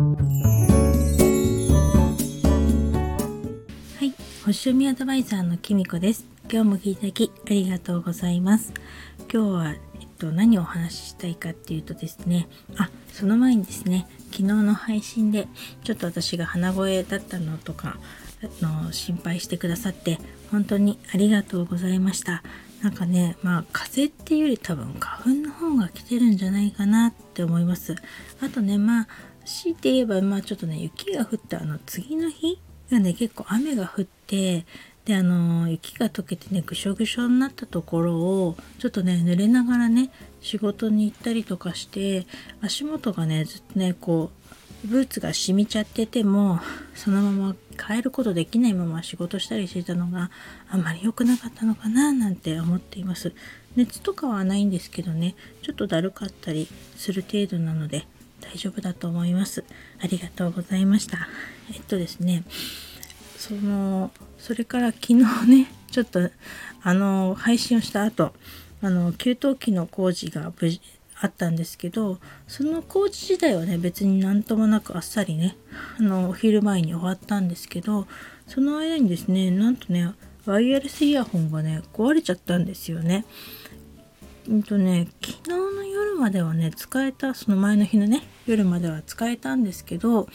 はい星読みアドバイザーのきみこです。今日も聞いていただきありがとうございます。今日はえっと何をお話ししたいかっていうとですね。あその前にですね昨日の配信でちょっと私が鼻声だったのとかの心配してくださって本当にありがとうございました。なんかねまあ風邪っていうより多分花粉の方が来てるんじゃないかなって思います。あとねまあ強いて言えばまあちょっとね雪が降ったあの次の日がね結構雨が降ってであの雪が溶けてねぐしょぐしょになったところをちょっとね濡れながらね仕事に行ったりとかして足元がねずっとねこうブーツが染みちゃっててもそのまま変えることできないまま仕事したりしてたのがあんまり良くなかったのかななんて思っています。熱とかはないんですけどねちょっとだるかったりする程度なので大丈夫だと思いますありがとうございましたえっとですねそのそれから昨日ね ちょっとあの配信をした後あの給湯器の工事が無事あったんですけどその工事自体はね別になんともなくあっさりねあのお昼前に終わったんですけどその間にですねなんとねワイヤレスイヤホンがね壊れちゃったんですよね。うんとね昨日の夜まではね使えたその前の日のね夜までは使えたんですけど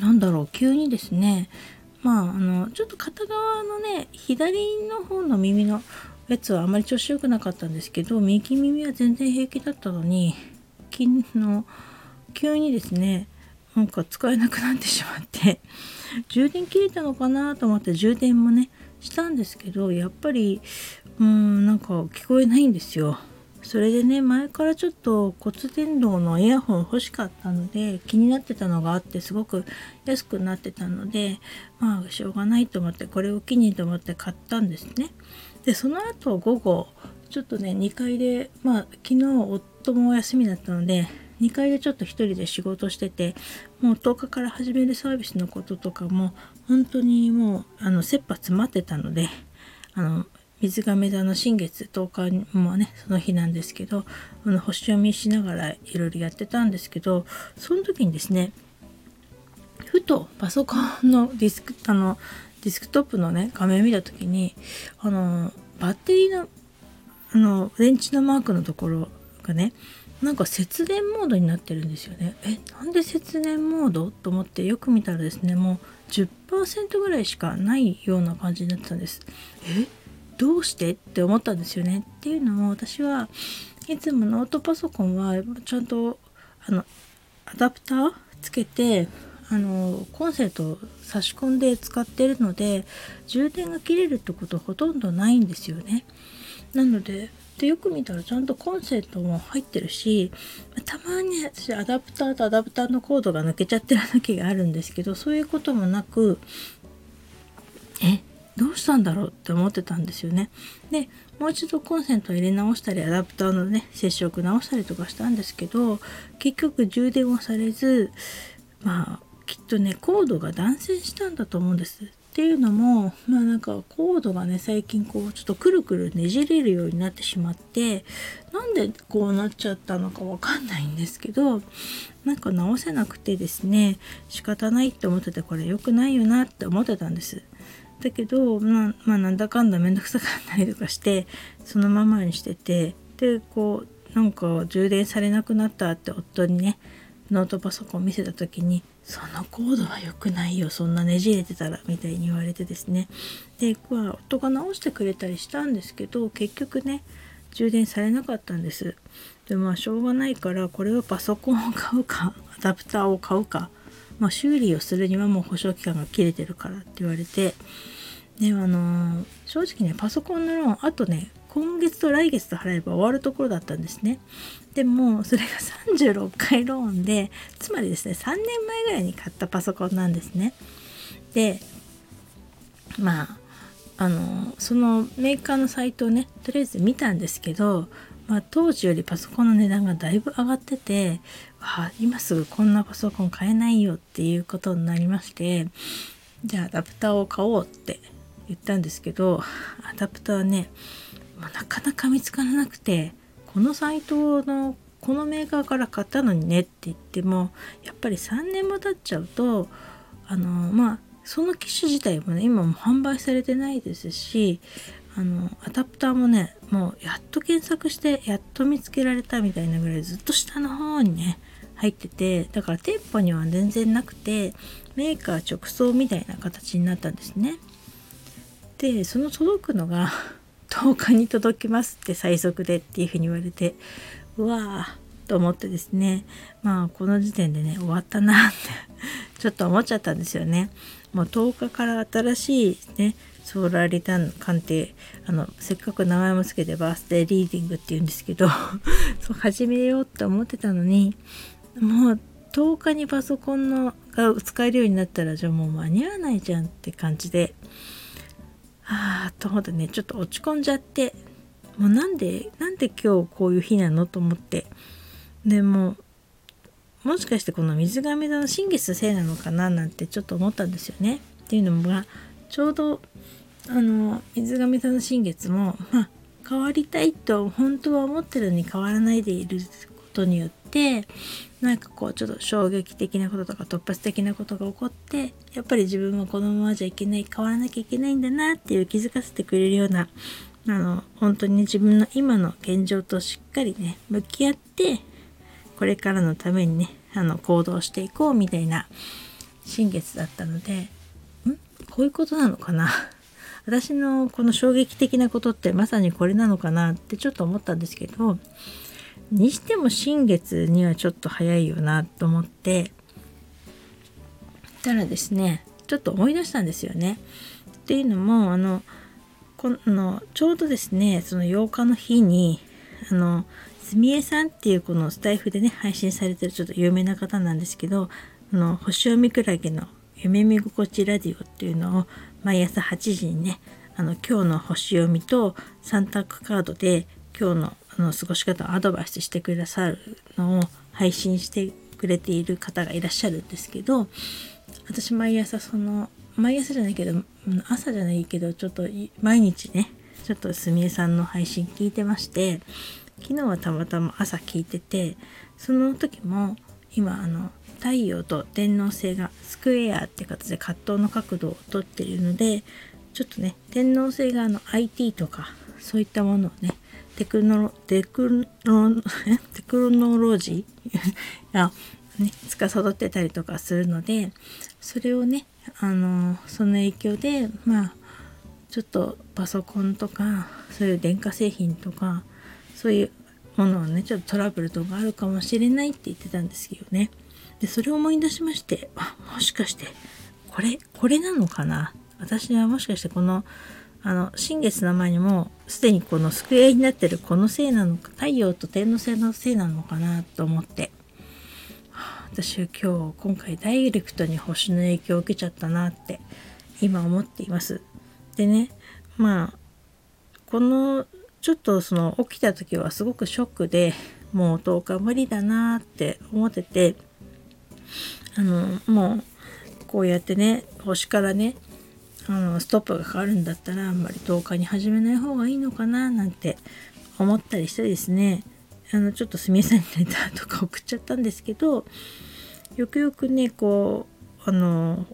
なんだろう急にですねまああのちょっと片側のね左の方の耳のやつはあまり調子良くなかったんですけど右耳は全然平気だったのに昨日急にですねなんか使えなくなってしまって充電切れたのかなと思って充電もねしたんですけどやっぱりうんなんか聞こえないんですよ。それでね前からちょっと骨伝導のイヤホン欲しかったので気になってたのがあってすごく安くなってたのでまあしょうがないと思ってこれを機にと思って買ったんですね。でその後午後ちょっとね2階でまあ昨日夫もお休みだったので2階でちょっと1人で仕事しててもう10日から始めるサービスのこととかも本当にもうあの切羽詰まってたのであの水亀座の新月10日もねその日なんですけどあの星読みしながらいろいろやってたんですけどその時にですねふとパソコンのディスクあのディスクトップのね画面を見た時にあのバッテリーのあの電池のマークのところがねなんか節電モードになってるんですよね。えなんで節電モード？と思ってよく見たらですねもう10%ぐらいしかないような感じになってたんです。えどうして？って思ったんですよね。っていうのも私はいつもノートパソコンはちゃんとあのアダプターつけてあのコンセントを差し込んで使ってるので充電が切れるってことほとんどないんですよね。なのででよく見たらちゃんとコンセントも入ってるしたまに私アダプターとアダプターのコードが抜けちゃってる時があるんですけどそういうこともなくえどうしたんだろうって思ってたんですよね。でもう一度コンセント入れ直したりアダプターのね接触直したりとかしたんですけど結局充電をされずまあきっとねコードが断線したんだと思うんです。っていうのもまあなんかコードがね最近こうちょっとくるくるねじれるようになってしまってなんでこうなっちゃったのかわかんないんですけどなんか直せなくてですね仕方ないって思っててこれ良くないよなって思ってたんです。だけど、まあ、まあなんだかんだ面倒くさかったりとかしてそのままにしててでこうなんか充電されなくなったって夫にねノートパソコン見せた時に「そのコードは良くないよそんなねじれてたら」みたいに言われてですね。で、まあ、夫が直してくれたりしたんですけど結局ね充電されなかったんです。でまあしょうがないからこれはパソコンを買うかアダプターを買うか、まあ、修理をするにはもう保証期間が切れてるからって言われて。であの正直ねパソコンのローンあとね今月と来月と払えば終わるところだったんですね。でもそれが36回ローンでつまりですね3年前ぐらいに買ったパソコンなんですね。でまああのそのメーカーのサイトをねとりあえず見たんですけど、まあ、当時よりパソコンの値段がだいぶ上がっててわ今すぐこんなパソコン買えないよっていうことになりましてじゃあアダプターを買おうって言ったんですけどアダプターねなかなか見つからなくてこのサイトのこのメーカーから買ったのにねって言ってもやっぱり3年も経っちゃうとあのまあその機種自体もね今も販売されてないですしあのアダプターもねもうやっと検索してやっと見つけられたみたいなぐらいずっと下の方にね入っててだから店舗には全然なくてメーカー直送みたいな形になったんですね。でその届くのが10日に届きますって最速でっていうふうに言われてうわーと思ってですねまあこの時点でね終わったなってちょっと思っちゃったんですよね。もう10日から新しいね solar return 鑑定あのせっかく名前も付けて birthday reading って言うんですけど そう始めようって思ってたのにもう10日にパソコンのが使えるようになったらじゃあもう間に合わないじゃんって感じでああと思ってねちょっと落ち込んじゃってもうなんでなんで今日こういう日なのと思ってでももしかしてこの水亀座の新月のせいなのかななんてちょっと思ったんですよね。っていうのもちょうどあの水亀座の新月もまあ変わりたいと本当は思ってるのに変わらないでいることによってなんかこうちょっと衝撃的なこととか突発的なことが起こってやっぱり自分はこのままじゃいけない変わらなきゃいけないんだなっていう気づかせてくれるようなあの本当に自分の今の現状としっかりね向き合ってこれからのためにねあの行動していこうみたいな新月だったのでん？こういうことなのかな？私のこの衝撃的なことってまさにこれなのかなってちょっと思ったんですけどにしても新月にはちょっと早いよなと思ってたらですねちょっと思い出したんですよね。っていうのもあのこのちょうどですねその8日の日にあのすみえさんっていうこのスタイフでね配信されてるちょっと有名な方なんですけどあの星読みくらげの夢見心地ラディオっていうのを毎朝8時にねあの今日の星読みと3択カードで今日のあの過ごし方をアドバイスしてくださるのを配信してくれている方がいらっしゃるんですけど私毎朝その毎朝じゃないけど朝じゃないけどちょっと毎日ねちょっとすみれさんの配信聞いてまして昨日はたまたま朝聞いててその時も今あの太陽と天王星がスクエアって形で葛藤の角度をとっているのでちょっとね天王星があの IT とかそういったものをねテクノロテクノテクノロジー？が、ね、司ってたりとかするのでそれをねあのその影響でまあちょっとパソコンとかそういう電化製品とかそういうものはねちょっとトラブルとかあるかもしれないって言ってたんですけどね。でそれを思い出しましてあもしかしてこれこれなのかな？私はもしかしてこのあの新月の前にもすでにこのスクエアになってるこのせいなのか太陽と天の星のせいなのかなと思って。私は今日今回ダイレクトに星の影響を受けちゃったなって今思っています。でねまあこのちょっとその起きた時はすごくショックでもう10日無理だなって思っててあのもうこうやってね星からねあのストップがかかるんだったらあんまり10日に始めない方がいいのかななんて思ったりしてですねあのちょっとすみれさんにレターとか送っちゃったんですけどよくよくねこうあの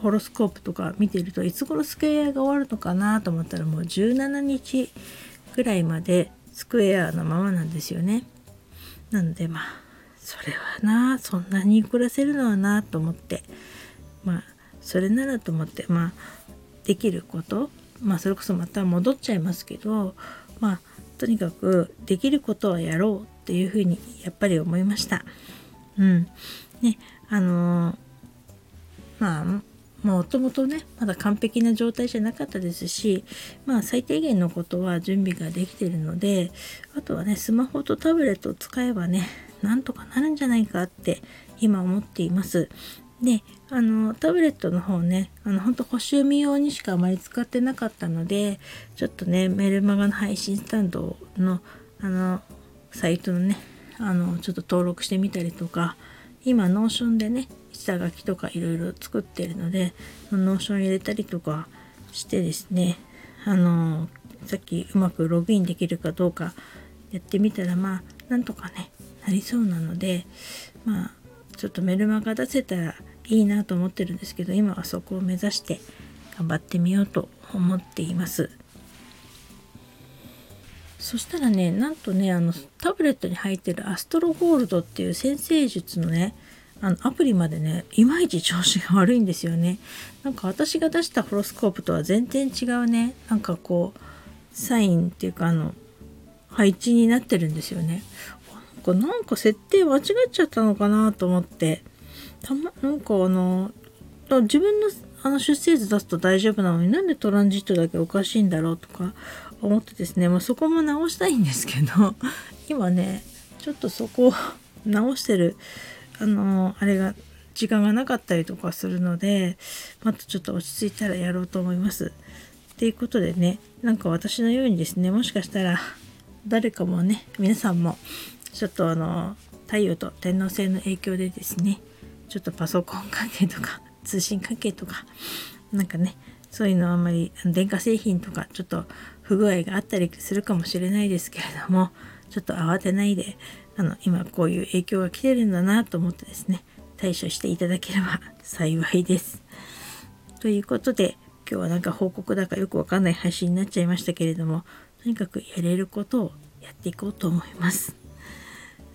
ホロスコープとか見てるといつ頃スクエアが終わるのかなと思ったらもう17日ぐらいまでスクエアのままなんですよね。なのでまあそれはなそんなに暮らせるのはなと思ってまあそれならと思ってまあできることまあそれこそまた戻っちゃいますけどまあとにかくできることはやろうっていうふうにやっぱり思いました。うん。ね、あのー、まあもともとねまだ完璧な状態じゃなかったですしまあ最低限のことは準備ができてるのであとはねスマホとタブレットを使えばねなんとかなるんじゃないかって今思っています。であのタブレットの方ねあの本当星読み用にしかあまり使ってなかったのでちょっとねメルマガの配信スタンドのあのサイトのねあのちょっと登録してみたりとか今 Notion でね下書きとかいろいろ作ってるので Notion 入れたりとかしてですねあのさっきうまくログインできるかどうかやってみたらまあなんとかねなりそうなのでまあちょっとメルマガ出せたらいいなと思ってるんですけど今はそこを目指して頑張ってみようと思っています。そしたらねなんとねあのタブレットに入ってるアストロゴールドっていう先生術のねあのアプリまでねいまいち調子が悪いんですよね。なんか私が出したホロスコープとは全然違うねなんかこうサインっていうかあの配置になってるんですよね。なんか設定間違っちゃったのかなと思ってたまなんかあの自分のあの出生図出すと大丈夫なのになんでトランジットだけおかしいんだろうとか思ってですね、まあ、そこも直したいんですけど 今ねちょっとそこを 直してるあのあれが時間がなかったりとかするのでまたちょっと落ち着いたらやろうと思います。ということでねなんか私のようにですねもしかしたら誰かもね皆さんもちょっとあの太陽と天王星の影響でですねちょっとパソコン関係とか 通信関係とかなんかねそういうのあんまり電化製品とかちょっと不具合があったりするかもしれないですけれどもちょっと慌てないであの今こういう影響が来てるんだなと思ってですね対処していただければ 幸いです。ということで今日はなんか報告だかよくわかんない配信になっちゃいましたけれどもとにかくやれることをやっていこうと思います。